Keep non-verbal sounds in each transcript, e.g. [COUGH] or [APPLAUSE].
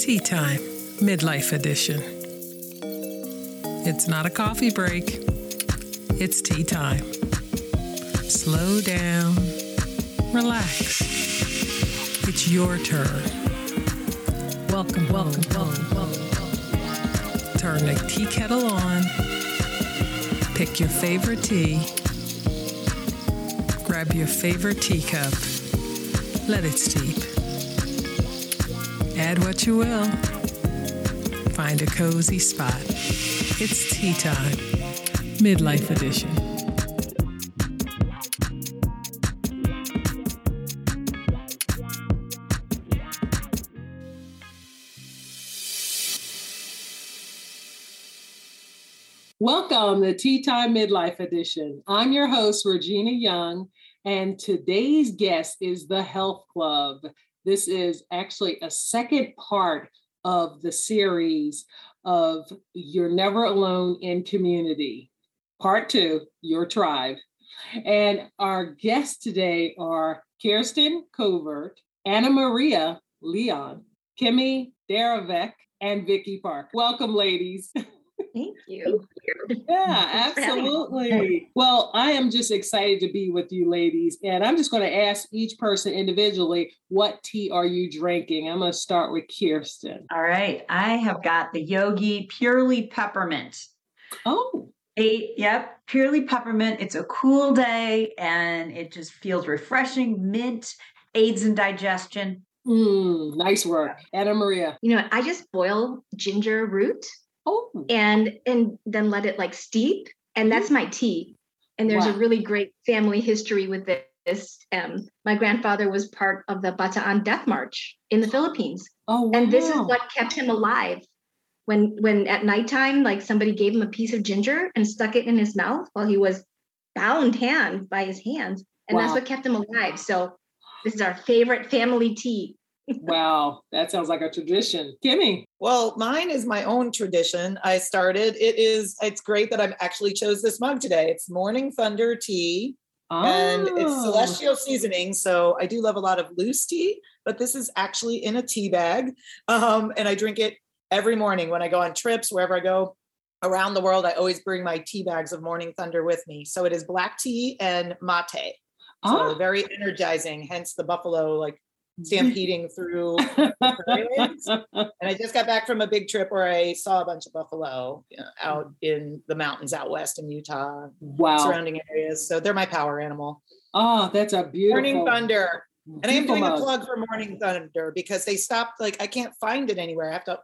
Tea Time, Midlife Edition. It's not a coffee break, it's tea time. Slow down, relax. It's your turn. Welcome, welcome, welcome, welcome. Turn the tea kettle on. Pick your favorite tea. Grab your favorite teacup. Let it steep. Add what you will. Find a cozy spot. It's tea time, midlife edition. Welcome to Tea Time Midlife Edition. I'm your host, Regina Young, and today's guest is the Health Club. This is actually a second part of the series of You're Never Alone in Community. Part two, Your Tribe. And our guests today are Kirsten Covert, Anna Maria Leon, Kimmy Daravec, and Vicky Park. Welcome, ladies. [LAUGHS] Thank you. Yeah, absolutely. Well, I am just excited to be with you ladies. And I'm just going to ask each person individually, what tea are you drinking? I'm going to start with Kirsten. All right. I have got the Yogi Purely Peppermint. Oh. Eight, yep, purely peppermint. It's a cool day and it just feels refreshing. Mint aids in digestion. Mm, nice work. Anna Maria. You know, I just boil ginger root Oh. and and then let it like steep and that's my tea. And there's Wow. a really great family history with this um, my grandfather was part of the bataan death march in the philippines. Oh, wow. and this is what kept him alive. When when at nighttime like somebody gave him a piece of ginger and stuck it in his mouth while he was bound hand by his hands and that's what kept him alive. So this is our favorite family tea Wow, that sounds like a tradition. Kimmy. Well, mine is my own tradition. I started. It is. It's great that I've actually chose this mug today. It's Morning Thunder tea, and it's Oh. celestial seasoning. So I do love a lot of loose tea, but this is actually in a tea bag, um, and I drink it every morning when I go on trips wherever I go around the world. I always bring my tea bags of Morning Thunder with me. So it is black tea and mate. So Ah. very energizing. Hence the buffalo like stampeding through [LAUGHS] areas. And I just got back from a big trip where I saw a bunch of buffalo you know, mm. out in the mountains out west in Utah, wow. surrounding areas. So they're my power animal. Oh, that's a beautiful. Morning Thunder. And I am beautiful doing a plug for Morning Thunder because they stopped, like, I can't find it anywhere. I have to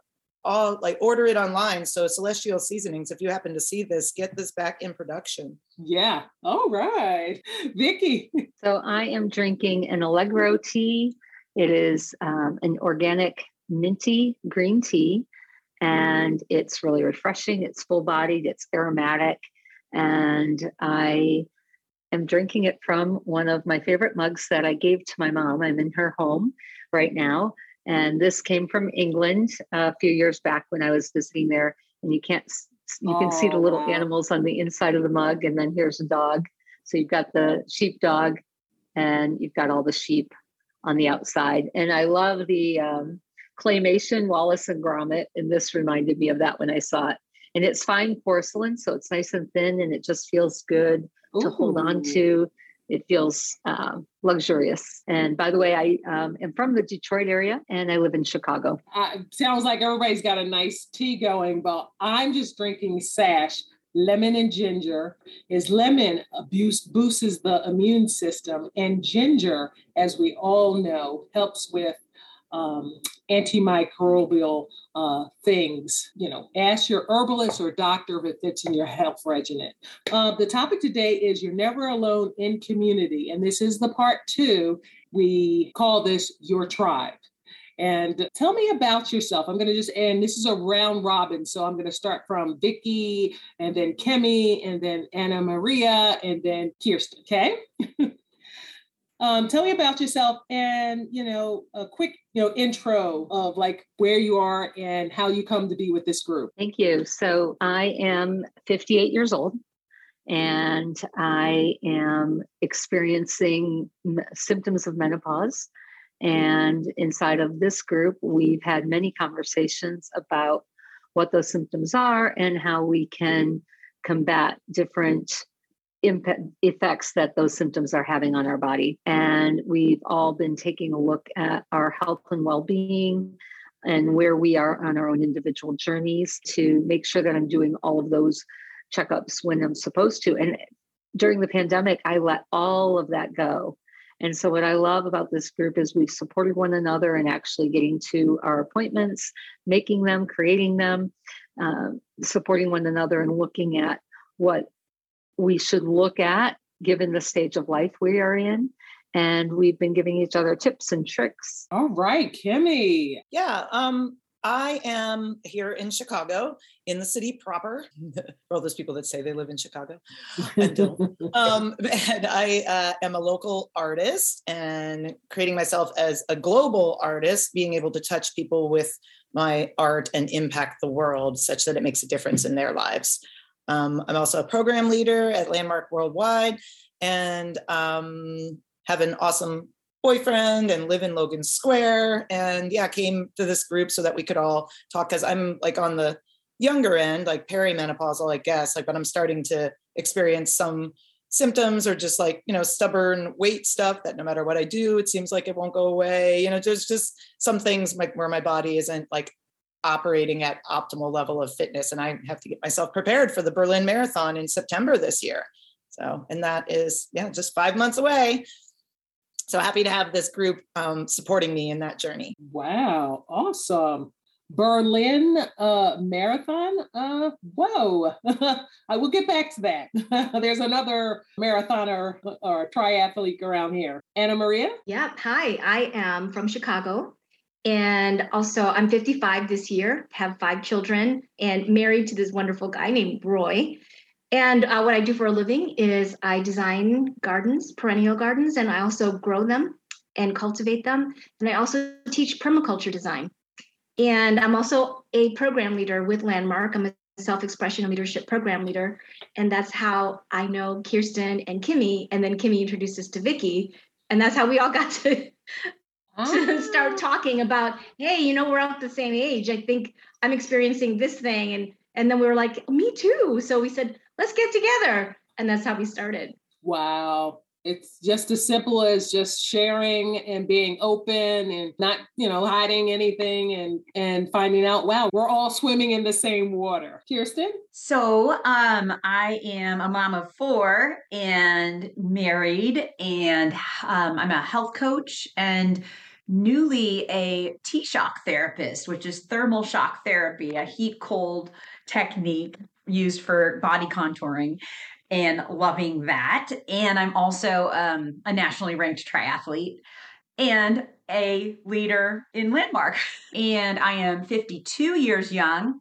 all like order it online. So Celestial Seasonings, if you happen to see this, get this back in production. Yeah. All right. Vicky. So I am drinking an Allegro tea. It is um, an organic minty green tea, and it's really refreshing. It's full bodied, it's aromatic, and I am drinking it from one of my favorite mugs that I gave to my mom. I'm in her home right now. And this came from England a few years back when I was visiting there. And you can't, you can see the little animals on the inside of the mug. And then here's a dog. So you've got the sheep dog and you've got all the sheep on the outside. And I love the um, claymation Wallace and Gromit. And this reminded me of that when I saw it. And it's fine porcelain, so it's nice and thin and it just feels good to hold on to. It feels um, luxurious. And by the way, I um, am from the Detroit area and I live in Chicago. Uh, sounds like everybody's got a nice tea going, but I'm just drinking sash. Lemon and ginger is lemon abuse boosts the immune system, and ginger, as we all know, helps with um, antimicrobial uh, things. You know, ask your herbalist or doctor if it fits in your health regimen. Uh, the topic today is You're Never Alone in Community, and this is the part two. We call this Your Tribe. And tell me about yourself. I'm going to just, and this is a round robin. So I'm going to start from Vicky and then Kimmy and then Anna Maria and then Kirsten. Okay. [LAUGHS] um, tell me about yourself and, you know, a quick, you know, intro of like where you are and how you come to be with this group. Thank you. So I am 58 years old and I am experiencing symptoms of menopause. And inside of this group, we've had many conversations about what those symptoms are and how we can combat different impact, effects that those symptoms are having on our body. And we've all been taking a look at our health and well being and where we are on our own individual journeys to make sure that I'm doing all of those checkups when I'm supposed to. And during the pandemic, I let all of that go. And so, what I love about this group is we've supported one another and actually getting to our appointments, making them, creating them, uh, supporting one another, and looking at what we should look at given the stage of life we are in. And we've been giving each other tips and tricks. All right, Kimmy. Yeah. Um, I am here in Chicago, in the city proper. [LAUGHS] For all those people that say they live in Chicago, I don't. [LAUGHS] um, [LAUGHS] and I uh, am a local artist and creating myself as a global artist, being able to touch people with my art and impact the world such that it makes a difference in their lives. Um, I'm also a program leader at Landmark Worldwide and um, have an awesome boyfriend and live in Logan Square. And yeah, came to this group so that we could all talk because I'm like on the younger end, like perimenopausal, I guess, like, but I'm starting to experience some symptoms or just like, you know, stubborn weight stuff that no matter what I do, it seems like it won't go away. You know, there's just some things like where my body isn't like operating at optimal level of fitness and i have to get myself prepared for the berlin marathon in september this year so and that is yeah just five months away so happy to have this group um, supporting me in that journey. Wow awesome. Berlin uh, marathon uh, whoa. [LAUGHS] I will get back to that. [LAUGHS] There's another marathoner or triathlete around here. Anna maria? Yeah hi i am from chicago. And also, I'm 55 this year, have five children, and married to this wonderful guy named Roy. And uh, what I do for a living is I design gardens, perennial gardens, and I also grow them and cultivate them. And I also teach permaculture design. And I'm also a program leader with Landmark. I'm a self expression and leadership program leader. And that's how I know Kirsten and Kimmy. And then Kimmy introduced us to Vicki. And that's how we all got [LAUGHS] to to start ah. talking about, hey, you know, we're all the same age. I think I'm experiencing this thing. And and then we were like, me too. So we said, let's get together. And that's how we started. Wow. It's just as simple as just sharing and being open and not, you know, hiding anything and and finding out, wow, we're all swimming in the same water. Kirsten? So um I am a mom of four and married and um, I'm a health coach and newly a T shock therapist, which is thermal shock therapy, a heat cold technique used for body contouring and loving that. And I'm also um, a nationally ranked triathlete and a leader in Landmark. [LAUGHS] And I am 52 years young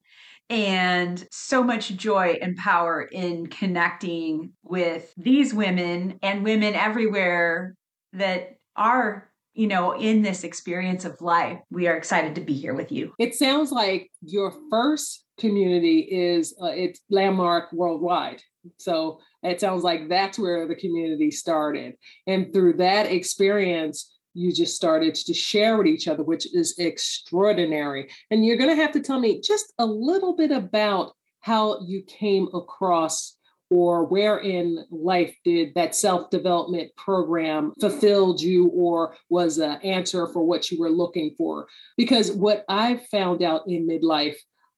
and so much joy and power in connecting with these women and women everywhere that are you know, in this experience of life. We are excited to be here with you. It sounds like your first community is uh, it's landmark worldwide. So it sounds like that's where the community started. And through that experience, you just started to share with each other, which is extraordinary. And you're going to have to tell me just a little bit about how you came across or where in life did that self-development program fulfilled you or was an answer for what you were looking for because what i found out in midlife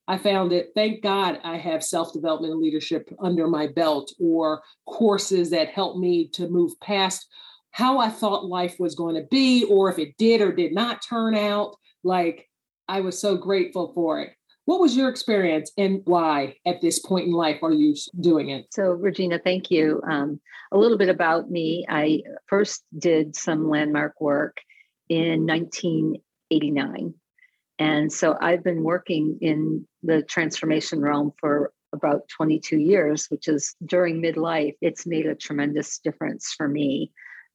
i found it thank god i have self-development and leadership under my belt or courses that help me to move past how i thought life was going to be or if it did or did not turn out like i was so grateful for it what was your experience and why at this point in life are you doing it? So, Regina, thank you. Um, a little bit about me. I first did some landmark work in 1989. And so I've been working in the transformation realm for about 22 years, which is during midlife, it's made a tremendous difference for me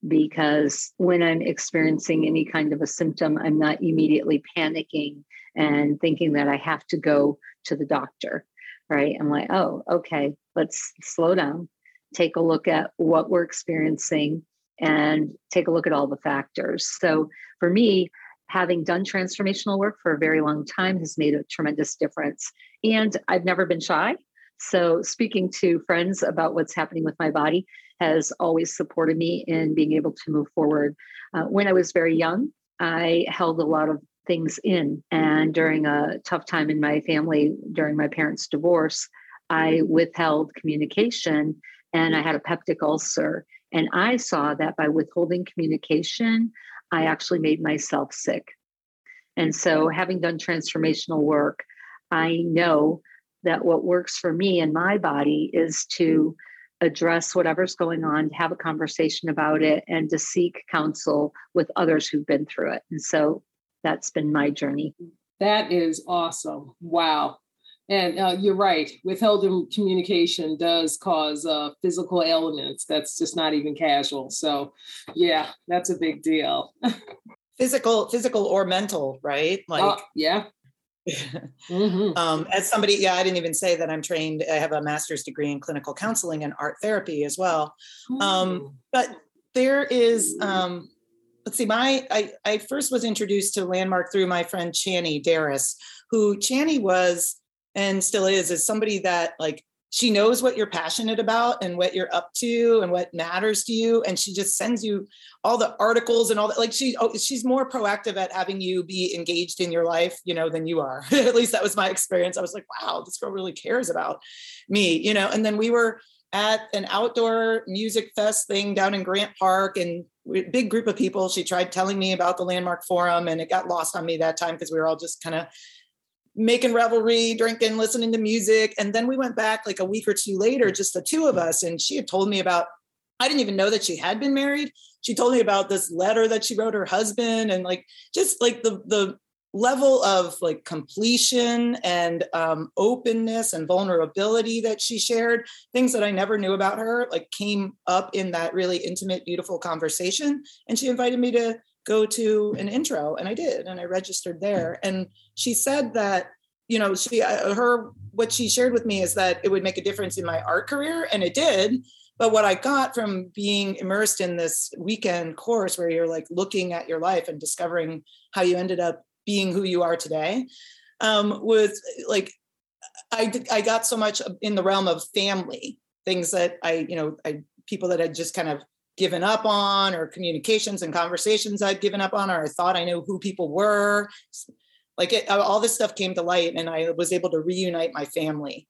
because when I'm experiencing any kind of a symptom, I'm not immediately panicking and thinking that I have to go to the doctor, right? I'm like, oh, okay, let's slow down, take a look at what we're experiencing, and take a look at all the factors. So for me, having done transformational work for a very long time has made a tremendous difference. And I've never been shy. So speaking to friends about what's happening with my body has always supported me in being able to move forward. Uh, when I was very young, I held a lot of things in. And during a tough time in my family, during my parents' divorce, I withheld communication and I had a peptic ulcer. And I saw that by withholding communication, I actually made myself sick. And so, having done transformational work, I know that what works for me and my body is to address whatever's going on, have a conversation about it, and to seek counsel with others who've been through it. And so that's been my journey. That is awesome. Wow. And uh, you're right. Withheld communication does cause uh, physical ailments. That's just not even casual. So, yeah, that's a big deal. [LAUGHS] physical, physical or mental, right? Like, uh, yeah. [LAUGHS] mm-hmm. um, as somebody, yeah, I didn't even say that I'm trained. I have a master's degree in clinical counseling and art therapy as well. Um, but there is, um, let's see, my I, I first was introduced to Landmark through my friend Chani Darris, who Chani was and still is is somebody that like she knows what you're passionate about and what you're up to and what matters to you and she just sends you all the articles and all that like she oh, she's more proactive at having you be engaged in your life you know than you are. [LAUGHS] At least that was my experience. I was like wow this girl really cares about me you know? And then we were at an outdoor music fest thing down in grant park and big group of people. She tried telling me about the landmark forum and it got lost on me that time because we were all just kind of making revelry, drinking, listening to music. And then we went back like a week or two later, just the two of us. And she had told me about, I didn't even know that she had been married. She told me about this letter that she wrote her husband and like just like the the level of like completion and um, openness and vulnerability that she shared things that i never knew about her like came up in that really intimate beautiful conversation and she invited me to go to an intro and i did and i registered there. And she said that you know she uh, her what she shared with me is that it would make a difference in my art career and it did. But what i got from being immersed in this weekend course where you're like looking at your life and discovering how you ended up being who you are today um, was like I, I got so much in the realm of family things that i you know i people that i just kind of given up on or communications and conversations I'd given up on or I thought I knew who people were. Like it, all this stuff came to light and I was able to reunite my family.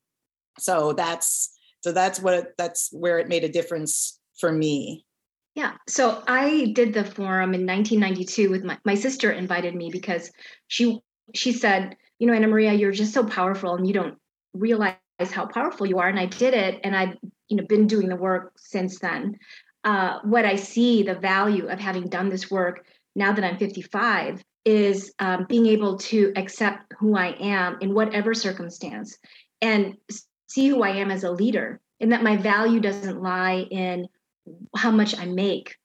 So that's so that's what that's where it made a difference for me. Yeah. So I did the forum in 1992 with my, my sister invited me because she she said, you know, Anna Maria, you're just so powerful and you don't realize how powerful you are. And I did it and I've, you know, been doing the work since then uh, what I see the value of having done this work now that I'm 55 is um, being able to accept who I am in whatever circumstance and see who I am as a leader, and that my value doesn't lie in how much I make,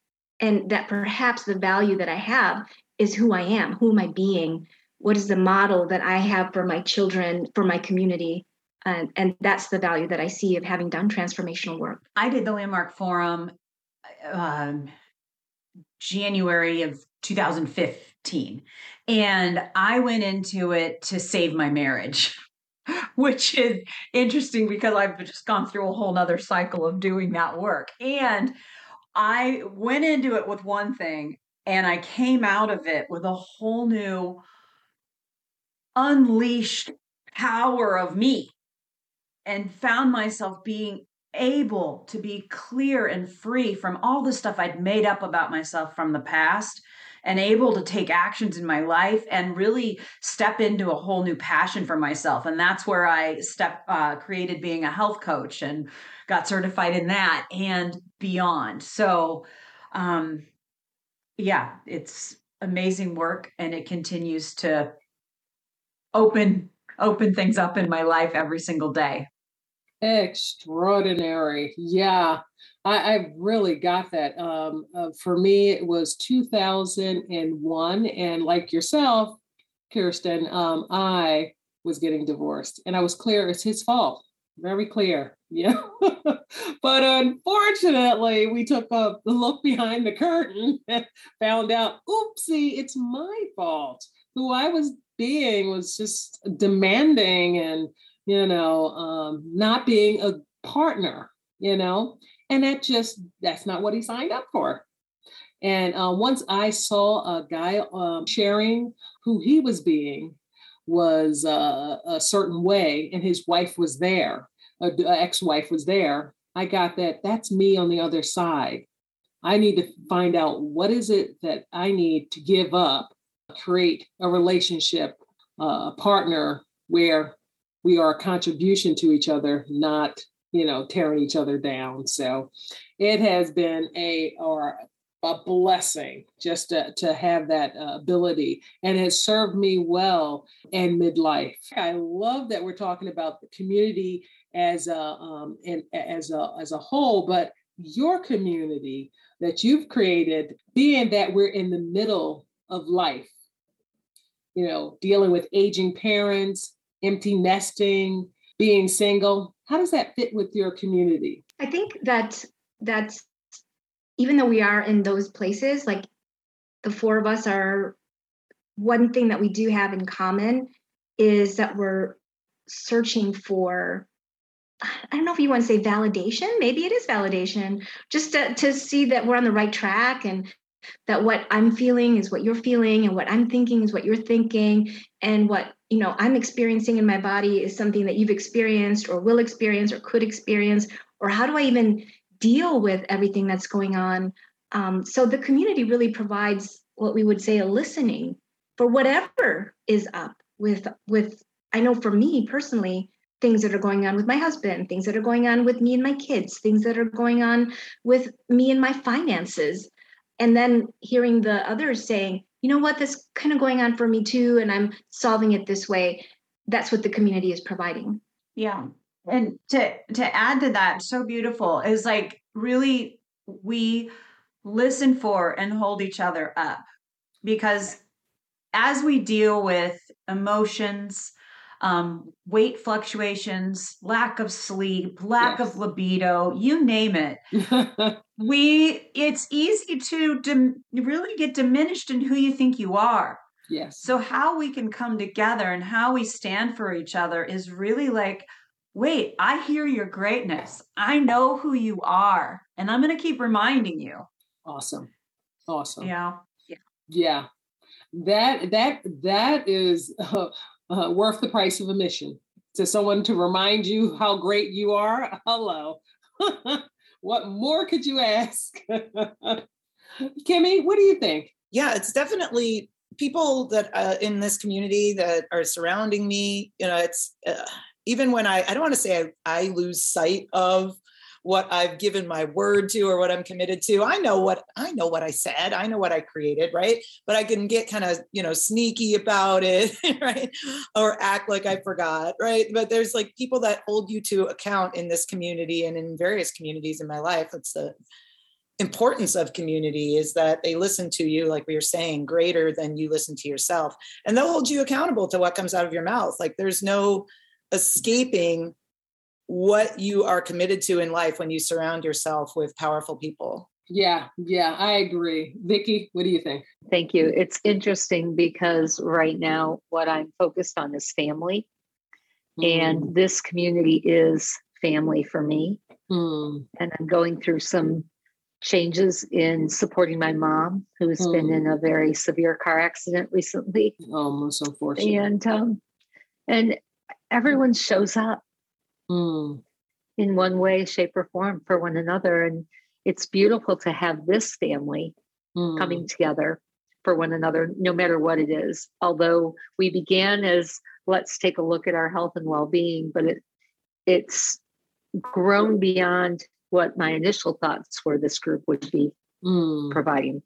and that perhaps the value that I have is who I am, who am I being, what is the model that I have for my children, for my community. And, and that's the value that I see of having done transformational work. I did the Landmark Forum um, January of 2015. And I went into it to save my marriage, [LAUGHS] which is interesting because I've just gone through a whole nother cycle of doing that work. And I went into it with one thing and I came out of it with a whole new unleashed power of me and found myself being able to be clear and free from all the stuff I'd made up about myself from the past and able to take actions in my life and really step into a whole new passion for myself. And that's where i step uh, created being a health coach and got certified in that and beyond. So um yeah it's amazing work and it continues to open open things up in my life every single day Extraordinary. Yeah, I, I really got that. Um, uh, for me, it was 2001. And like yourself, Kirsten, um, I was getting divorced and I was clear it's his fault. Very clear. [LAUGHS] Yeah. but unfortunately, we took a look behind the curtain and [LAUGHS] found out, oopsie, it's my fault. Who I was being was just demanding and, you know, um, not being a partner, you know, and that just, that's not what he signed up for. And uh, once I saw a guy um, sharing who he was being was uh, a certain way, and his wife was there, ex-wife was there. I got that. That's me on the other side. I need to find out what is it that I need to give up, create a relationship, uh, a partner where we are a contribution to each other, not you know tearing each other down. So it has been a or a blessing just to, to have that uh, ability and has served me well in midlife. I love that we're talking about the community as a um, and as a as a whole, but your community that you've created, being that we're in the middle of life, you know, dealing with aging parents, empty nesting, being single. How does that fit with your community? I think that that's even though we are in those places, like the four of us are, one thing that we do have in common is that we're searching for I don't know if you want to say validation. Maybe it is validation, just to, to see that we're on the right track and that what I'm feeling is what you're feeling, and what I'm thinking is what you're thinking, and what you know I'm experiencing in my body is something that you've experienced, or will experience, or could experience, or how do I even deal with everything that's going on. Um, so the community really provides what we would say a listening for whatever is up with with I know for me personally things that are going on with my husband, things that are going on with me and my kids, things that are going on with me and my finances. And then hearing the others saying, you know what, this kind of going on for me too, and I'm solving it this way. That's what the community is providing. Yeah and to to add to that so beautiful is like really we listen for and hold each other up because as we deal with emotions um, weight fluctuations lack of sleep lack yes. of libido you name it [LAUGHS] we it's easy to dim, really get diminished in who you think you are yes so how we can come together and how we stand for each other is really like wait, I hear your greatness. I know who you are. And I'm going to keep reminding you. Awesome. Awesome. Yeah. Yeah. Yeah. That, that, that is uh, [LAUGHS] uh, worth the price of admission to someone to remind you how great you are. Hello. [LAUGHS] what more could you ask? [LAUGHS] Kimmy, what do you think? Yeah, it's definitely people that uh, in this community that are surrounding me. You know, it's uh, even when I, I don't want to say I, I lose sight of what I've given my word to or what I'm committed to. I know what I know what I said. I know what I created, right? But I can get kind of, you know, sneaky about it, [LAUGHS] right? Or act like I forgot, right? But there's like people that hold you to account in this community and in various communities in my life. It's the importance of community is that they listen to you like we were saying greater than you listen to yourself and they'll hold you accountable to what comes out of your mouth like there's no escaping what you are committed to in life when you surround yourself with powerful people. Yeah, yeah, I agree. Vicki, what do you think? Thank you. It's interesting because right now what I'm focused on is family. Mm. And this community is family for me. Mm. And I'm going through some changes in supporting my mom, who's mm. been in a very severe car accident recently. Oh, most unfortunate. And um, and everyone shows up mm. in one way, shape, or form for one another. And it's beautiful to have this family mm. coming together for one another, no matter what it is. Although we began as let's take a look at our health and well-being, but it it's grown beyond what my initial thoughts were this group would be mm. providing.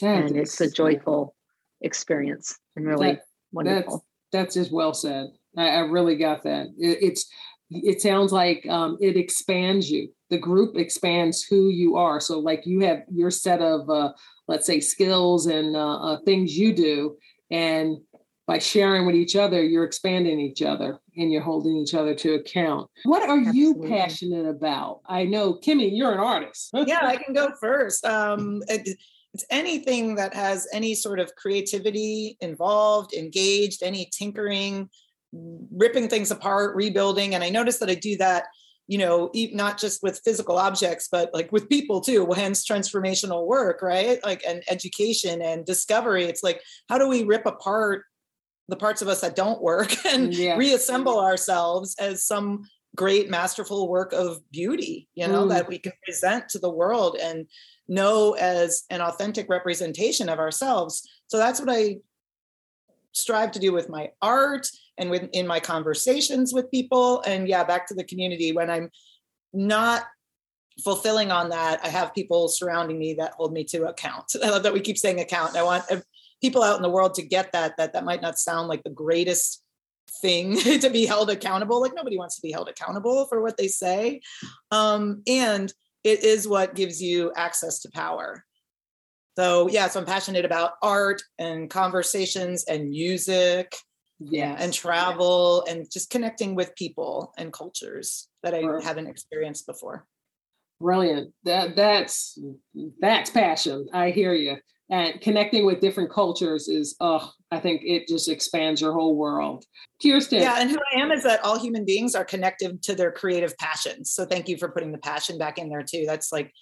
That and is, it's a joyful experience and really that, wonderful. That's, that's just well said. I, I really got that. It, it's it sounds like um, it expands you. The group expands who you are. So like you have your set of uh, let's say skills and uh, uh, things you do, and by sharing with each other, you're expanding each other and you're holding each other to account. What are Absolutely. you passionate about? I know, Kimmy, you're an artist. [LAUGHS] yeah, I can go first. Um, it, it's anything that has any sort of creativity involved, engaged, any tinkering, ripping things apart, rebuilding. And I notice that I do that you know, not just with physical objects, but like with people too, hence transformational work, right? Like, and education and discovery. It's like, how do we rip apart the parts of us that don't work [LAUGHS] and yeah. reassemble ourselves as some great masterful work of beauty, you know, mm. that we can present to the world and know as an authentic representation of ourselves. So that's what I strive to do with my art and with in my conversations with people. And yeah back to the community when i'm not fulfilling on that i have people surrounding me that hold me to account. [LAUGHS] I love that we keep saying account i want people out in the world to get that that that might not sound like the greatest thing [LAUGHS] to be held accountable. Like nobody wants to be held accountable for what they say. Um, and it is what gives you access to power so yeah so i'm passionate about art and conversations and music yeah and travel and just connecting with people and cultures that i haven't experienced before. Brilliant. That that's that's passion. I hear you and connecting with different cultures is oh i think it just expands your whole world. Kirsten. Yeah and who i am is that all human beings are connected to their creative passions. So thank you for putting the passion back in there too. That's like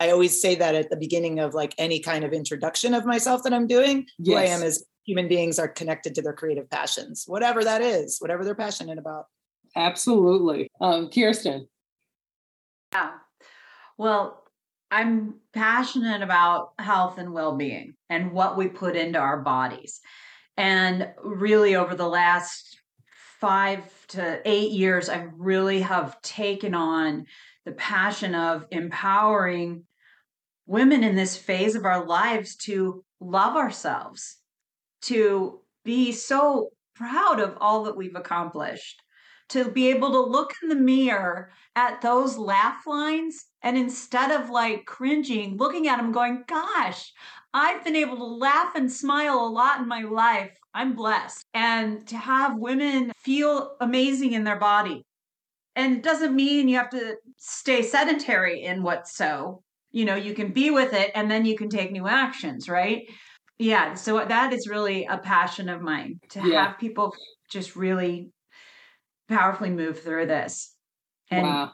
i always say that at the beginning of like any kind of introduction of myself that i'm doing yes. who i am is human beings are connected to their creative passions, whatever that is, whatever they're passionate about. Absolutely. Um, Kirsten. Yeah. Well, I'm passionate about health and well being and what we put into our bodies. And really, over the last five to eight years, I really have taken on the passion of empowering women in this phase of our lives to love ourselves to be so proud of all that we've accomplished, to be able to look in the mirror at those laugh lines and instead of like cringing, looking at them going, gosh, I've been able to laugh and smile a lot in my life. I'm blessed. And to have women feel amazing in their body. And it doesn't mean you have to stay sedentary in what's so. You know, you can be with it and then you can take new actions, right? yeah so that is really a passion of mine to yeah. have people just really powerfully move through this and wow.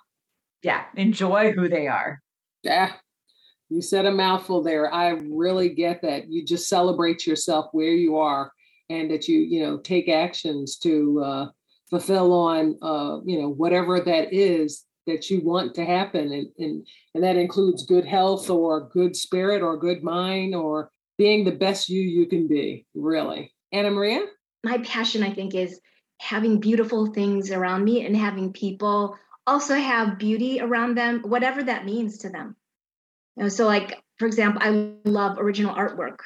yeah enjoy who they are yeah you said a mouthful there i really get that you just celebrate yourself where you are and that you you know take actions to uh, fulfill on uh, you know whatever that is that you want to happen and, and and that includes good health or good spirit or good mind or being the best you you can be, really. Anna Maria? My passion, I think, is having beautiful things around me and having people also have beauty around them, whatever that means to them. You know, so like, for example, I love original artwork.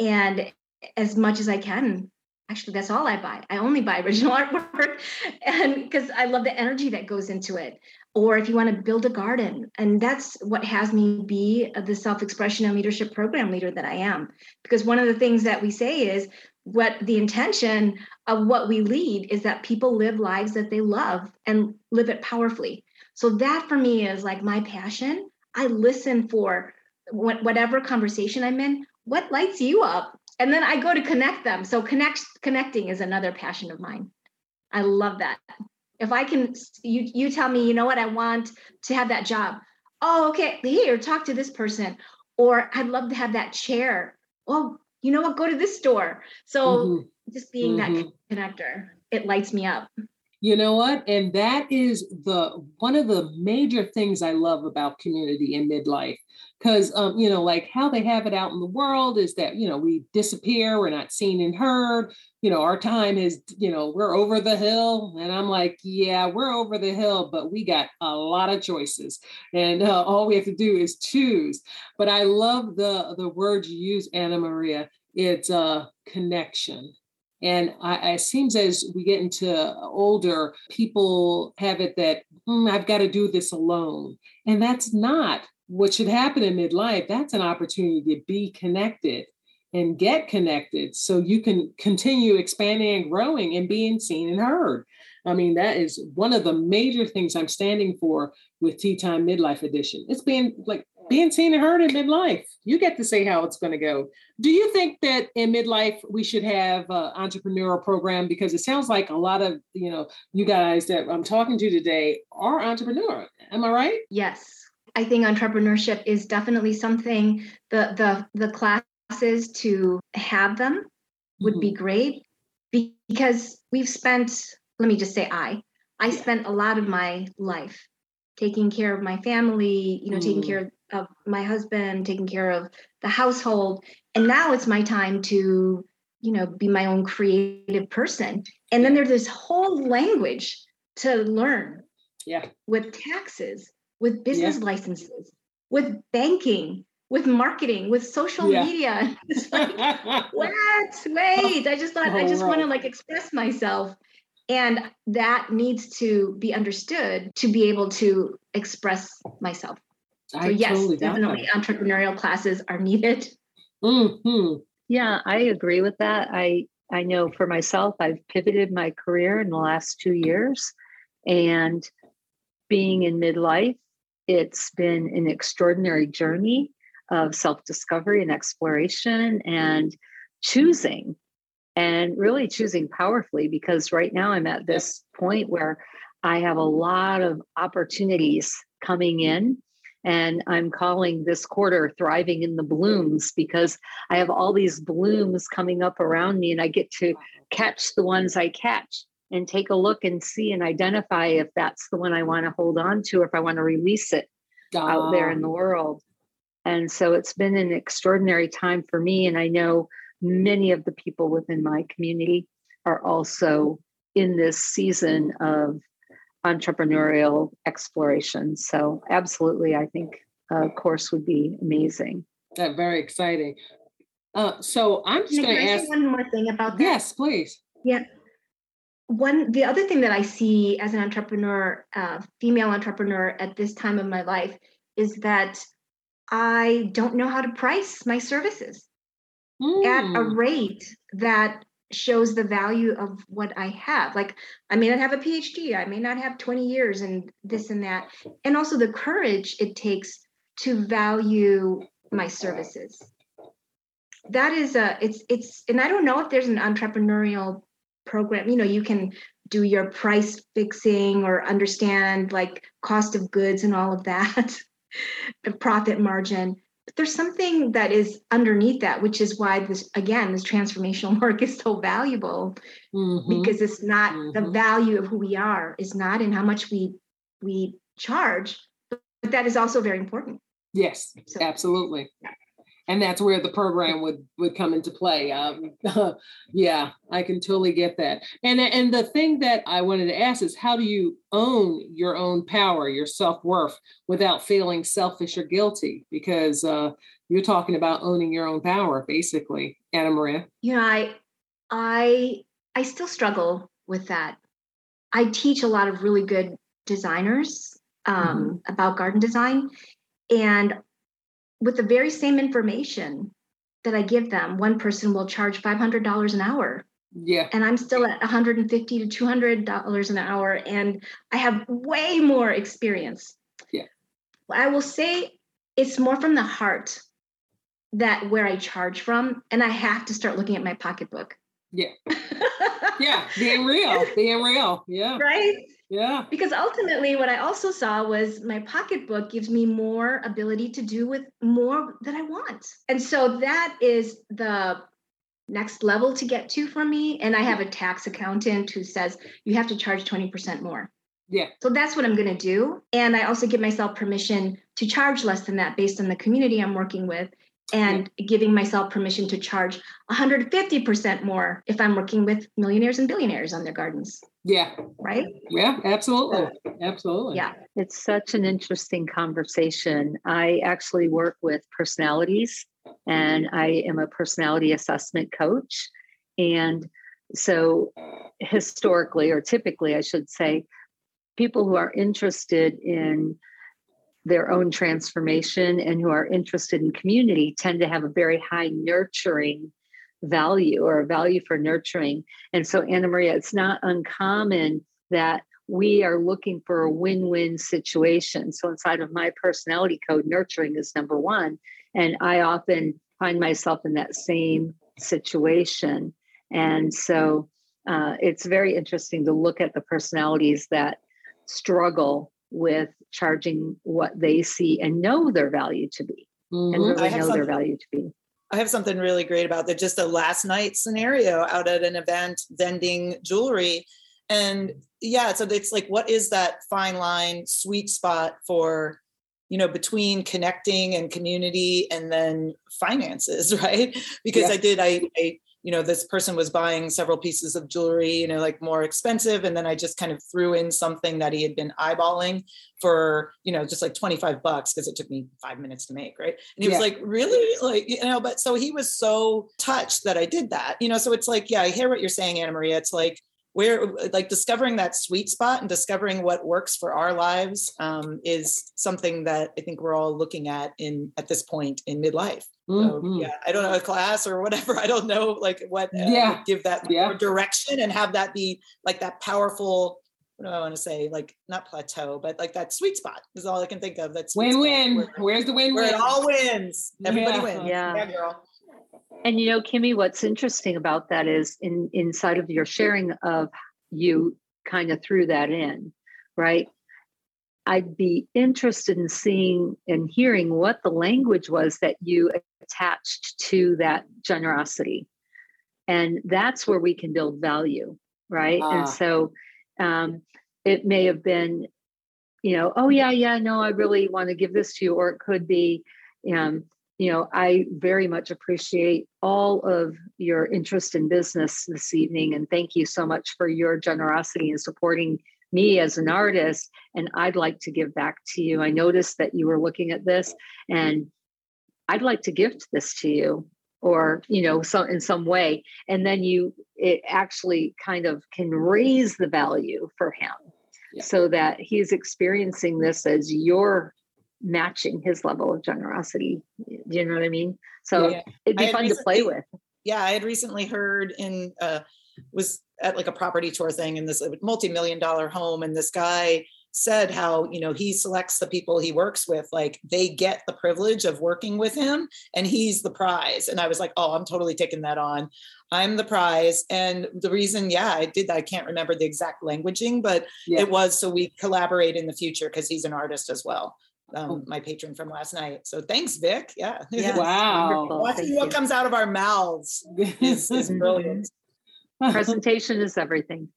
And as much as I can, actually that's all I buy. I only buy [LAUGHS] original artwork and because I love the energy that goes into it or if you want to build a garden. And that's what has me be the self expression and leadership program leader that I am. Because one of the things that we say is what the intention of what we lead is that people live lives that they love and live it powerfully. So that for me is like my passion. I listen for whatever conversation I'm in, what lights you up? And then I go to connect them. So connect connecting is another passion of mine. I love that if I can, you you tell me, you know what, I want to have that job. Oh, okay, here, talk to this person. Or I'd love to have that chair. Well, you know what, go to this store. So mm-hmm. just being mm-hmm. that connector, it lights me up. You know what? And that is the one of the major things I love about community in midlife. Because um, you know like how they have it out in the world is that you know we disappear we're not seen and heard. You know our time is you know we're over the hill. And i'm like yeah we're over the hill but we got a lot of choices. And uh, all we have to do is choose. But i love the the word you use anna maria. It's a uh, connection and I, it seems as we get into older, people have it that mm, I've got to do this alone. And that's not what should happen in midlife, that's an opportunity to be connected and get connected so you can continue expanding and growing and being seen and heard. I mean, that is one of the major things I'm standing for with Tea Time Midlife Edition. It's being like being seen and heard in midlife. You get to say how it's going to go. Do you think that in midlife we should have an entrepreneurial program? Because it sounds like a lot of you know you guys that I'm talking to today are entrepreneur. Am I right? Yes, I think entrepreneurship is definitely something. The the the classes to have them would mm-hmm. be great because we've spent. Let me just say, I I yeah. spent a lot of my life taking care of my family, you know, mm. taking care of my husband, taking care of the household. And now it's my time to, you know, be my own creative person. And then there's this whole language to learn. Yeah. With taxes, with business yeah. licenses, with banking, with marketing, with social yeah. media. [LAUGHS] Like, what? Wait, I just thought oh, I just right. want to like express myself. And that needs to be understood to be able to express myself. I so yes, totally definitely entrepreneurial classes are needed. Mm-hmm. Yeah, I agree with that. I I know for myself, I've pivoted my career in the last two years, and being in midlife, it's been an extraordinary journey of self discovery and exploration and choosing and really choosing powerfully because right now I'm at this point where I have a lot of opportunities coming in and I'm calling this quarter thriving in the blooms because I have all these blooms coming up around me and I get to catch the ones I catch and take a look and see and identify if that's the one I want to hold on to or if I want to release it out there in the world. And so it's been an extraordinary time for me. And I know many of the people within my community are also in this season of entrepreneurial exploration. So, absolutely, I think a course would be amazing. That very exciting. Uh, so I'm just going to ask one more thing about that. Yes, please. Yeah. One, the other thing that I see as an entrepreneur, uh, female entrepreneur at this time of my life, is that I don't know how to price my services mm. at a hmm. rate that shows the value of what I have. Like, I may not have a PhD, I may not have 20 years and this and that. And also the courage it takes to value my services. That is a, it's, it's, and I don't know if there's an entrepreneurial program, you know, you can do your price fixing or understand like cost of goods and all of that, [LAUGHS] profit margin but there's something that is underneath that which is why this again this transformational [LAUGHS] work is so valuable mm-hmm. because it's not mm-hmm. the value of who we are is not in how much we we charge but that is also very important yes so, absolutely yeah and that's where the program would would come into play. Um, [LAUGHS] yeah, I can totally get that. And and the thing that I wanted to ask is, how do you own your own power, your self worth, without feeling selfish or guilty? Because uh, you're talking about owning your own power, basically, Anna Maria. You know, I I I still struggle with that. I teach a lot of really good designers um, mm-hmm. about garden design, and with the very same information that I give them, one person will charge $500 an hour. Yeah. And I'm still at 150 to $200 an hour and I have way more experience. Yeah. I will say it's more from the heart that where I charge from and I have to start looking at my pocketbook. Yeah. [LAUGHS] yeah, being real, being real. Yeah. Right? Yeah. Because ultimately, what I also saw was my pocketbook gives me more ability to do with more that I want. And so that is the next level to get to for me. And I have a tax accountant who says you have to charge 20% more. Yeah. So that's what I'm going to do. And I also give myself permission to charge less than that based on the community I'm working with and giving myself permission to charge 150% more if I'm working with millionaires and billionaires on their gardens. Yeah. Right? Yeah, absolutely. Absolutely. Yeah. It's such an interesting conversation. I actually work with personalities and I am a personality assessment coach. And so, historically, or typically, I should say, people who are interested in their own transformation and who are interested in community tend to have a very high nurturing value or a value for nurturing. And so, Anna Maria, it's not uncommon that we are looking for a win win situation. So, inside of my personality code, nurturing is number one. And I often find myself in that same situation. And so, uh, it's very interesting to look at the personalities that struggle with charging what they see and know their value to be mm-hmm. and really know their value to be. I have something really great about that. Just a last night scenario out at an event vending jewelry. And yeah, so it's like, what is that fine line, sweet spot for, you know, between connecting and community and then finances, [LAUGHS] right? Because yeah. I did, I, I you know this person was buying several pieces of jewelry you know like more expensive and then i just kind of threw in something that he had been eyeballing for you know just like 25 bucks because it took me five minutes to make right? And he yeah. was like really? Like you know but so he was so touched that i did that you know? So it's like yeah i hear what you're saying anna maria. It's like where like discovering that sweet spot and discovering what works for our lives um, is something that i think we're all looking at in at this point in midlife mm-hmm. so, yeah i don't know a class or whatever [LAUGHS] i don't know like what uh, yeah give that yeah. direction and have that be like that powerful what do I want to say? Like not plateau, but like that sweet spot is all I can think of. That's win-win. Where, Where's the win-win? Where it all wins. Everybody yeah. wins. Yeah. yeah, girl. And you know, Kimmy, what's interesting about that is in inside of your sharing of you kind of threw that in, right? I'd be interested in seeing and hearing what the language was that you attached to that generosity. And that's where we can build value, right? And ah. so um, it may have been, you know, oh, yeah, yeah, no, I really want to give this to you. Or it could be, um, you know, I very much appreciate all of your interest in business this evening. And thank you so much for your generosity in supporting me as an artist. And I'd like to give back to you. I noticed that you were looking at this and I'd like to gift this to you or you know so in some way and then you it actually kind of can raise the value for him yeah. so that he's experiencing this as your matching his level of generosity. Do you know what I mean? So yeah. it'd be fun recently, to play with. Yeah, I had recently heard in uh was at like a property tour thing in this multi-million dollar home and this guy said how you know he selects the people he works with like they get the privilege of working with him and he's the prize and i was like oh i'm totally taking that on i'm the prize and the reason yeah i did that i can't remember the exact languaging but yeah. it was so we collaborate in the future because he's an artist as well um, my patron from last night. So thanks, Vic. Yeah. [LAUGHS] yeah. Wow. Watching what comes out of our mouths is, is [LAUGHS] brilliant. Presentation is everything.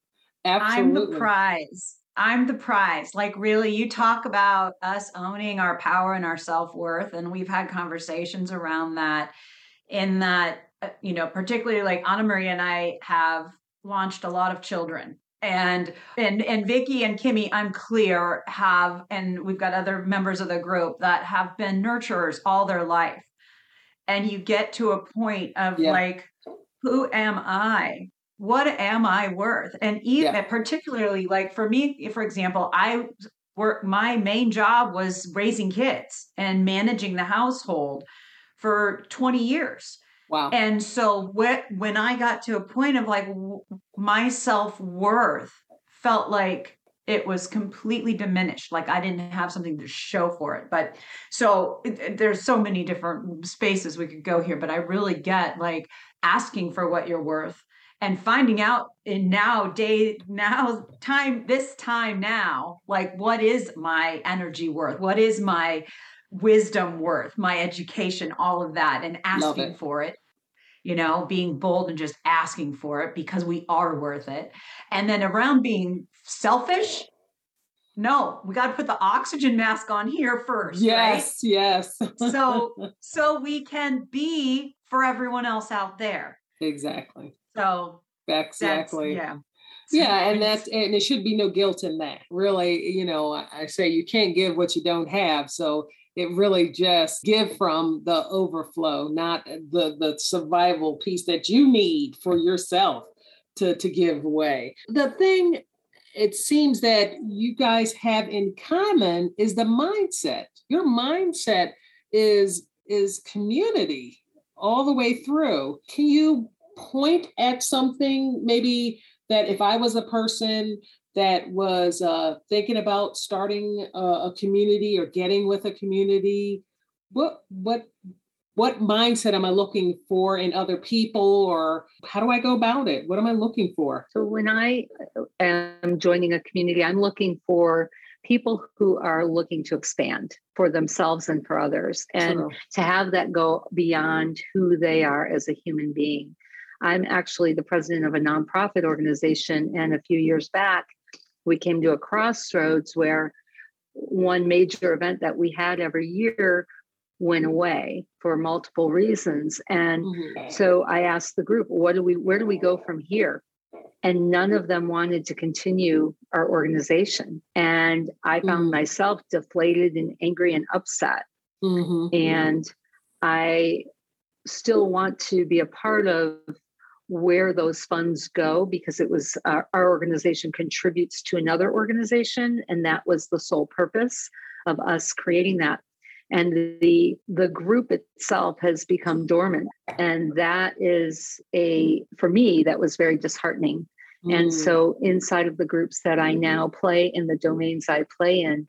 Absolutely. I'm the prize. I'm the prize. Like, really, you talk about us owning our power and our self worth. And we've had conversations around that, in that, uh, you know, particularly like Anna Maria and I have launched a lot of children and and and Vicki and Kimmy, I'm clear, have and we've got other members of the group that have been nurturers all their life. And you get to a point of yeah. like, who am I? What am I worth? And even yeah. particularly like for me, for example, I work my main job was raising kids and managing the household for 20 years. Wow. And so when I got to a point of like my self worth felt like it was completely diminished. Like I didn't have something to show for it. But so it, there's so many different spaces we could go here, but I really get like asking for what you're worth and finding out in now day now time this time now like what is my energy worth what is my wisdom worth, my education, all of that, and asking it. for it. You know, being bold and just asking for it because we are worth it. And then around being selfish, no, we got to put the oxygen mask on here first. Yes, right? yes. so [LAUGHS] so we can be for everyone else out there. Exactly. So exactly. yeah. yeah and that's and it should be no guilt in that really you know i say you can't give what you don't have so it really just give from the overflow not the the survival piece that you need for yourself to to give away the thing it seems that you guys have in common is the mindset. Your mindset is is community all the way through. Can you point at something maybe that if I was a person that was uh, thinking about starting a, a community or getting with a community, what what what mindset am I looking for in other people, or how do I go about it? What am I looking for? So when I uh, am joining a community, I'm looking for people who are looking to expand for themselves and for others and True. to have that go beyond who they are as a human being. I'm actually the president of a nonprofit organization, and a few years back, we came to a crossroads where one major event that we had every year went away for multiple reasons and mm-hmm. so i asked the group what do we where do we go from here and none of them wanted to continue our organization and i found mm-hmm. myself deflated and angry and upset mm-hmm. and i still want to be a part of where those funds go because it was uh, our organization contributes to another organization and that was the sole purpose of us creating that and the the group itself has become dormant and that is a for me that was very disheartening mm. and so inside of the groups that i now play in the domains i play in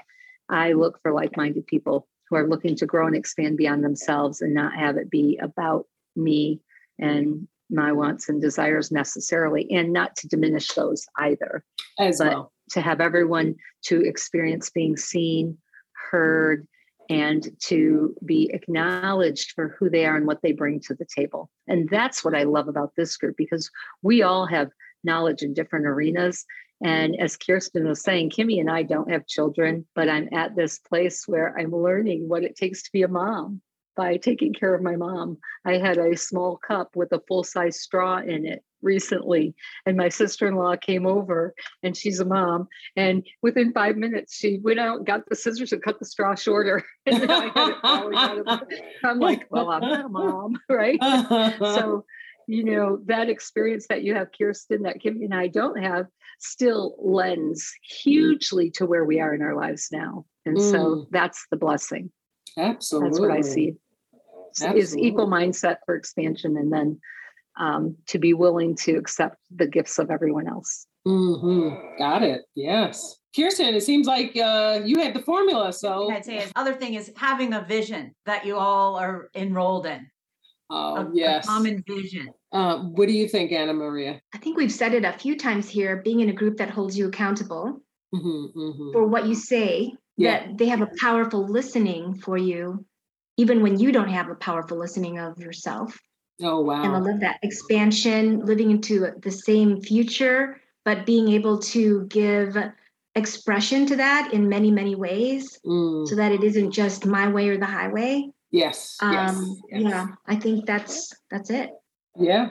i look for like-minded people who are looking to grow and expand beyond themselves and not have it be about me and my mm-hmm. wants and desires necessarily, and not to diminish those either. As but well. to have everyone to experience being seen, heard, and to be acknowledged for who they are and what they bring to the table. And that's what I love about this group because we all have knowledge in different arenas. And as Kirsten was saying, Kimmy and I don't have children, but I'm at this place where I'm learning what it takes to be a mom by taking care of my mom. I had a small cup with a full size straw in it recently, and my sister in law came over, and she's a mom. And within five minutes, she went out, got the scissors, and cut the straw shorter. [LAUGHS] I'm like, well, I'm not a mom, [LAUGHS] right? so, [LAUGHS] you know, that experience that you have, Kirsten, that Kim and I don't have, still lends hugely to where we are in our lives now. And mm. so that's the blessing. Absolutely. That's what I see. Absolutely. is equal mindset for expansion and then um, to be willing to accept the gifts of everyone else. Mm-hmm. Got it. Yes. Kirsten, it seems like uh, you had the formula. So I'd say other thing is having a vision that you all are enrolled in. Oh, a, yes. A common vision. Uh, what do you think, Anna Maria? I think we've said it a few times here being in a group that holds you accountable mm-hmm, mm-hmm. for what you say, yeah. that they have a powerful listening for you even when you don't have a powerful listening of yourself. Oh, wow. And I love that expansion, living into the same future, but being able to give expression to that in many, many ways mm. so that it isn't just my way or the highway. Yes. Um, yes, yes. Yeah, I think that's that's it. Yeah.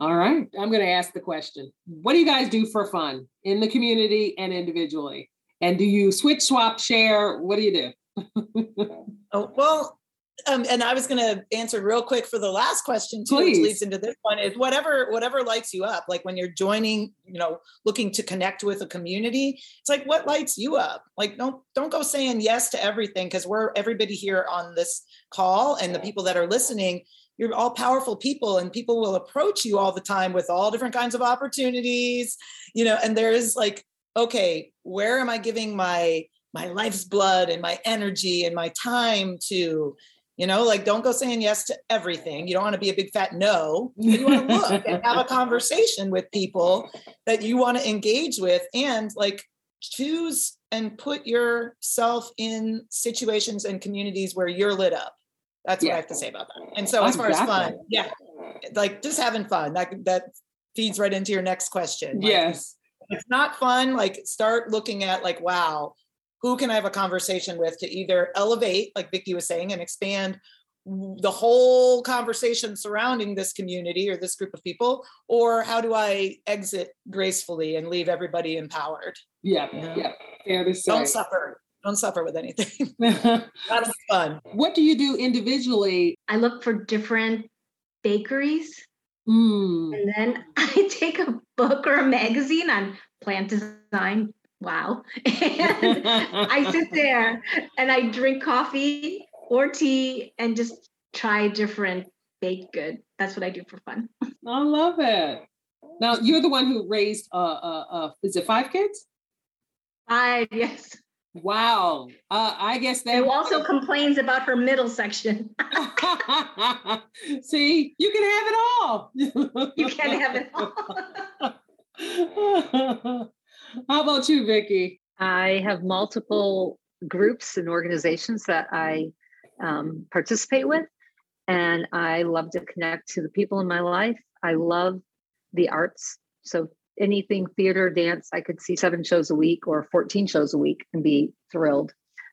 All right. I'm going to ask the question. What do you guys do for fun in the community and individually? And do you switch, swap, share? What do you do? [LAUGHS] oh, well, um, and I was going to answer real quick for the last question too, Please. which leads into this one is whatever whatever lights you up. Like when you're joining, you know, looking to connect with a community, it's like what lights you up. Like don't don't go saying yes to everything because we're everybody here on this call and the people that are listening. You're all powerful people, and people will approach you all the time with all different kinds of opportunities, you know. And there is like, okay, where am I giving my my life's blood and my energy and my time to you know like don't go saying yes to everything. You don't want to be a big fat no. You want to look and have a conversation with people that you want to engage with and like choose and put yourself in situations and communities where you're lit up. That's yeah. what i have to say about that. And so as far as fun yeah like just having fun that that feeds right into your next question. Like, yes. it's not fun like start looking at like wow who can I have a conversation with to either elevate, like Vicki was saying, and expand the whole conversation surrounding this community or this group of people, or how do I exit gracefully and leave everybody empowered? Yeah, you know? yeah, fair to say. Don't suffer. Don't suffer with anything. [LAUGHS] That'll fun. What do you do individually? I look for different bakeries Mm. And then [LAUGHS] I take a book or a magazine on plant design. Wow. [LAUGHS] And I sit there and I drink coffee or tea and just try different baked good. That's what I do for fun. [LAUGHS] I love it. Now you're the one who raised uh uh, uh is it five kids? Five, yes. Wow. Uh, I guess that Who also complains about her middle section. [LAUGHS] See, you can have it all. you can have it all. How about you, Vicki? I have multiple groups and organizations that I um, participate with, and I love to connect to the people in my life. I love the arts. So anything theater, dance, I could see seven shows a week or 14 shows a week and be thrilled.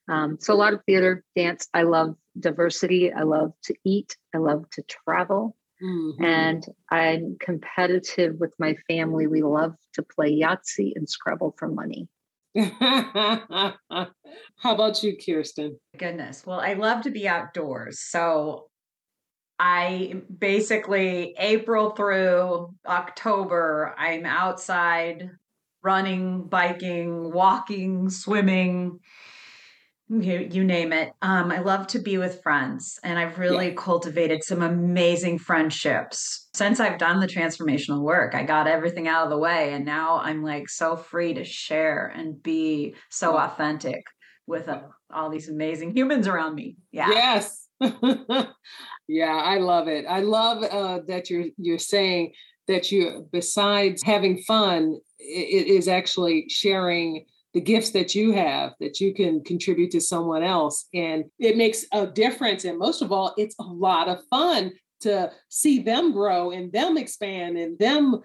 Um, so a lot of theater, dance. I love diversity. I love to eat. I love to travel. Mm-hmm. And I'm competitive with my family. We love to play Yahtzee and Scrabble for money. [LAUGHS] How about you, Kirsten? Goodness. Well, I love to be outdoors. So I basically April through October, I'm outside running, biking, walking, swimming, you, you name it. Um, I love to be with friends, and I've really yeah. cultivated some amazing friendships since I've done the transformational work. I got everything out of the way, and now I'm like so free to share and be so authentic with uh, all these amazing humans around me. Yeah. Yes. [LAUGHS] yeah, I love it. I love uh, that you're you're saying that you, besides having fun, it is actually sharing the gifts that you have that you can contribute to someone else. And it makes a difference. And most of all, it's a lot of fun to see them grow and them expand and them,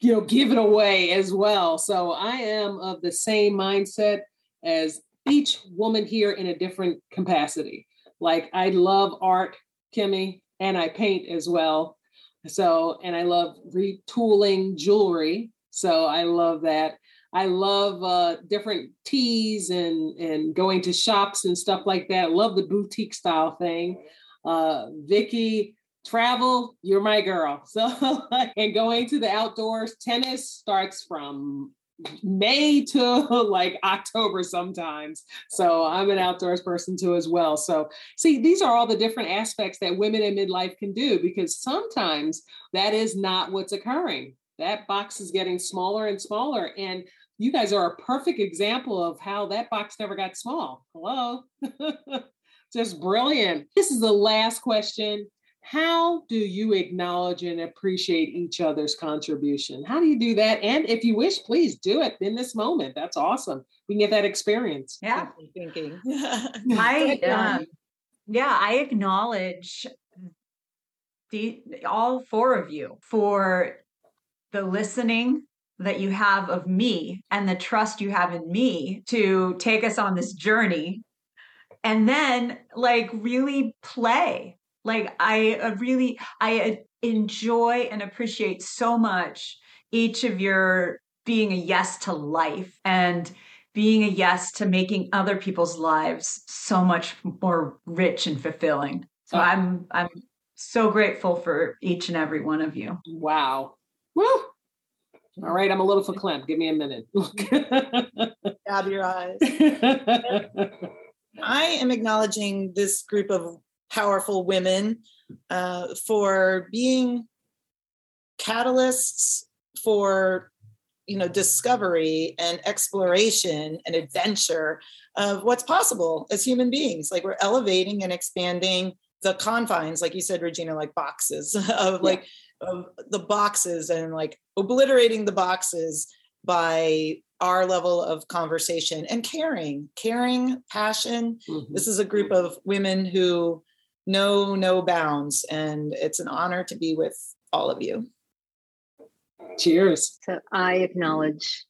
you know, give it away as well. So I am of the same mindset as each woman here in a different capacity. Like I love art, Kimmy, and I paint as well. So, and I love retooling jewelry. So I love that. I love uh, different teas and and going to shops and stuff like that. Love the boutique style thing. Uh, Vicki, travel, you're my girl. [LAUGHS] So and going to the outdoors, tennis starts from May to like October sometimes. So I'm an outdoors person too as well. So see, these are all the different aspects that women in midlife can do because sometimes that is not what's occurring. That box is getting smaller and smaller. And you guys are a perfect example of how that box never got small. Hello. [LAUGHS] Just brilliant. This is the last question. How do you acknowledge and appreciate each other's contribution? How do you do that? And if you wish, please do it in this moment. That's awesome. We can get that experience. Yeah. Thinking. [LAUGHS] I, um, yeah, I acknowledge the all four of you for the listening that you have of me and the trust you have in me to take us on this journey and then like really play. Like i uh, really i uh, enjoy and appreciate so much each of your being a yes to life and being a yes to making other people's lives so much more rich and fulfilling. So i'm i'm so grateful for each and every one of you. Wow. Woo! All right, I'm a little verklempt. Give me a minute. [LAUGHS] Dab your eyes. [LAUGHS] I am acknowledging this group of powerful women uh, for being catalysts for you know discovery and exploration and adventure of what's possible as human beings like we're elevating and expanding the confines like you said regina like boxes [LAUGHS] of like of the boxes and like obliterating the boxes by our level of conversation and caring, caring, passion. Mm-hmm. This is a group of women who know no bounds, and it's an honor to be with all of you. Cheers. So I acknowledge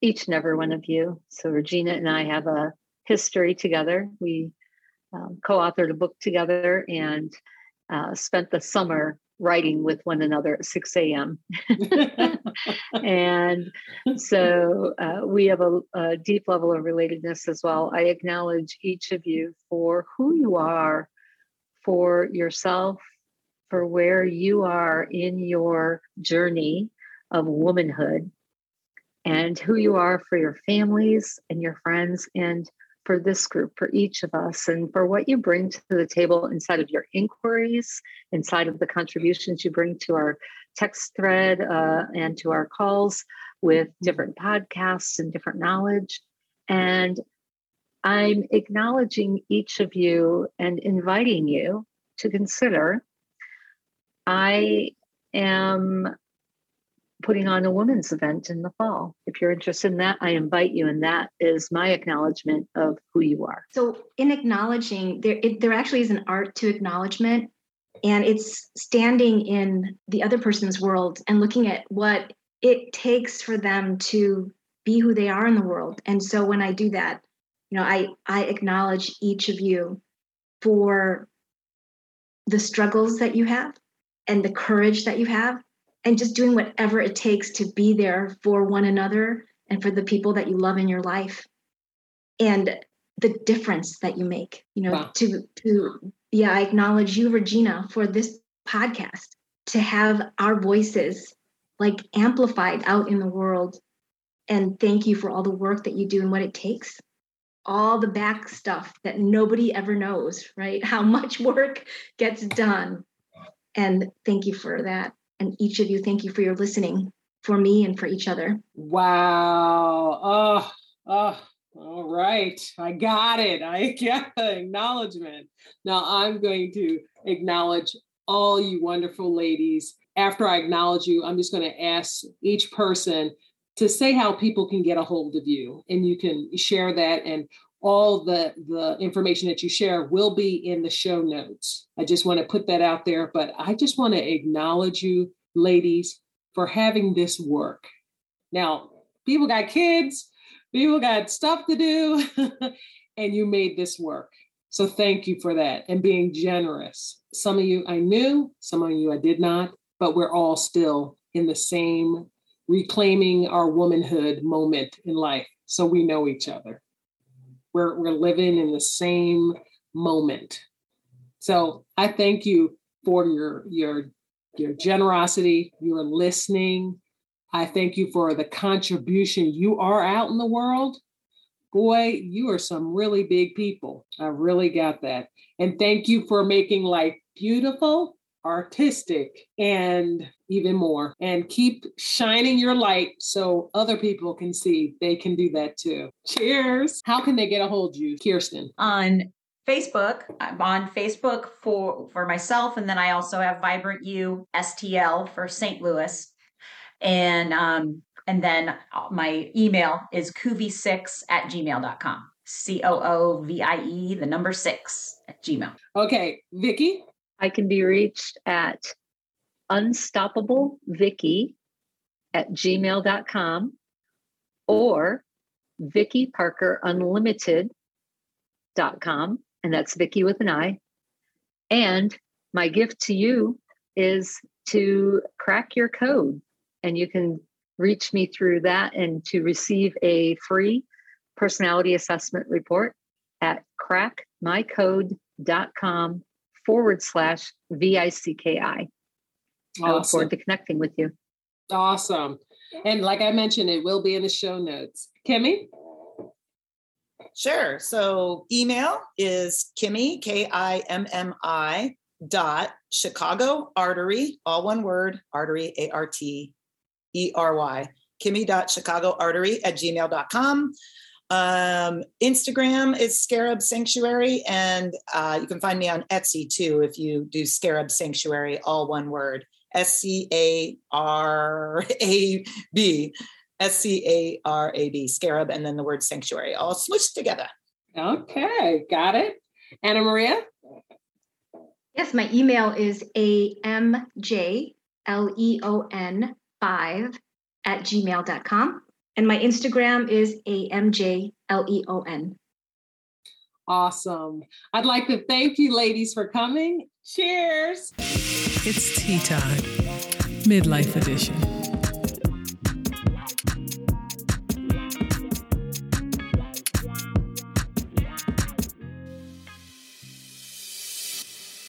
each and every one of you. So Regina and I have a history together. We um, co-authored a book together and uh, spent the summer writing with one another at 6 a.m. [LAUGHS] [LAUGHS] and so uh, we have a, a, deep level of relatedness as well. I acknowledge each of you for who you are, for yourself, for where you are in your journey of womanhood and who you are for your families and your friends and for this group, for each of us, and for what you bring to the table inside of your inquiries, inside of the contributions you bring to our text thread uh, and to our calls with different podcasts and different knowledge. And I'm acknowledging each of you and inviting you to consider. I am putting on a women's event in the fall. If you're interested in that, I invite you, and that is my acknowledgement of who you are. So, in acknowledging, there it, there actually is an art to acknowledgement, and it's standing in the other person's world and looking at what it takes for them to be who they are in the world. And so, when I do that, you know, I I acknowledge each of you for the struggles that you have and the courage that you have and just doing whatever it takes to be there for one another and for the people that you love in your life. And the difference that you make you know wow. to to yeah i acknowledge you regina for this podcast to have our voices like amplified out in the world. And thank you for all the work that you do and what it takes. All the back stuff that nobody ever knows right? [LAUGHS] How much work gets done. And thank you for that and each of you, thank you for your listening for me and for each other. Wow. Oh, oh, all right. I got it. I [LAUGHS] get the acknowledgement. Now I'm going to acknowledge all you wonderful ladies. After I acknowledge you, I'm just going to ask each person to say how people can get a hold of you and you can share that and all the the information that you share will be in the show notes. I just want to put that out there but i just want to acknowledge you ladies for having this work. Now people got kids people got stuff to do [LAUGHS] and you made this work. So thank you for that and being generous. Some of you i knew some of you i did not but we're all still in the same reclaiming our womanhood moment in life so we know each other we're, we're living in the same moment. So I thank you for your your your generosity, your listening. I thank you for the contribution you are out in the world. Boy, you are some really big people. I really got that. And thank you for making life beautiful artistic, and even more. And keep shining your light so other people can see they can do that too. Cheers. How can they get a hold of you, Kirsten? On Facebook. I'm on Facebook for for myself, and then I also have Vibrant You STL for St. Louis, and um, and then my email is coovie6 at gmail.com. C O O V I E, the number six at Gmail. Okay, Vicki. I can be reached at unstoppablevicky at gmail.com or Vicki Parker Unlimited.com. And that's Vicki with an I. And my gift to you is to crack your code. And you can reach me through that and to receive a free personality assessment report at crackmycode.com forward slash VICKI. Awesome. I look forward to connecting with you. Awesome. And like I mentioned, it will be in the show notes. Kimmy? Sure. So email is Kimmy, K I M M I dot Chicago artery, all one word, artery, A R T E R Y, Kimmy dot Chicago artery at gmail.com. Um, Instagram is Scarab Sanctuary, and uh, you can find me on Etsy too if you do Scarab Sanctuary, all one word S C A R A B, S C A R A B, Scarab, and then the word sanctuary, all smushed together. Okay, got it. Anna Maria? Yes, my email is amjleon5 at gmail.com. And my Instagram is AMJLEON. Awesome. I'd like to thank you, ladies, for coming. Cheers. It's tea time, midlife edition.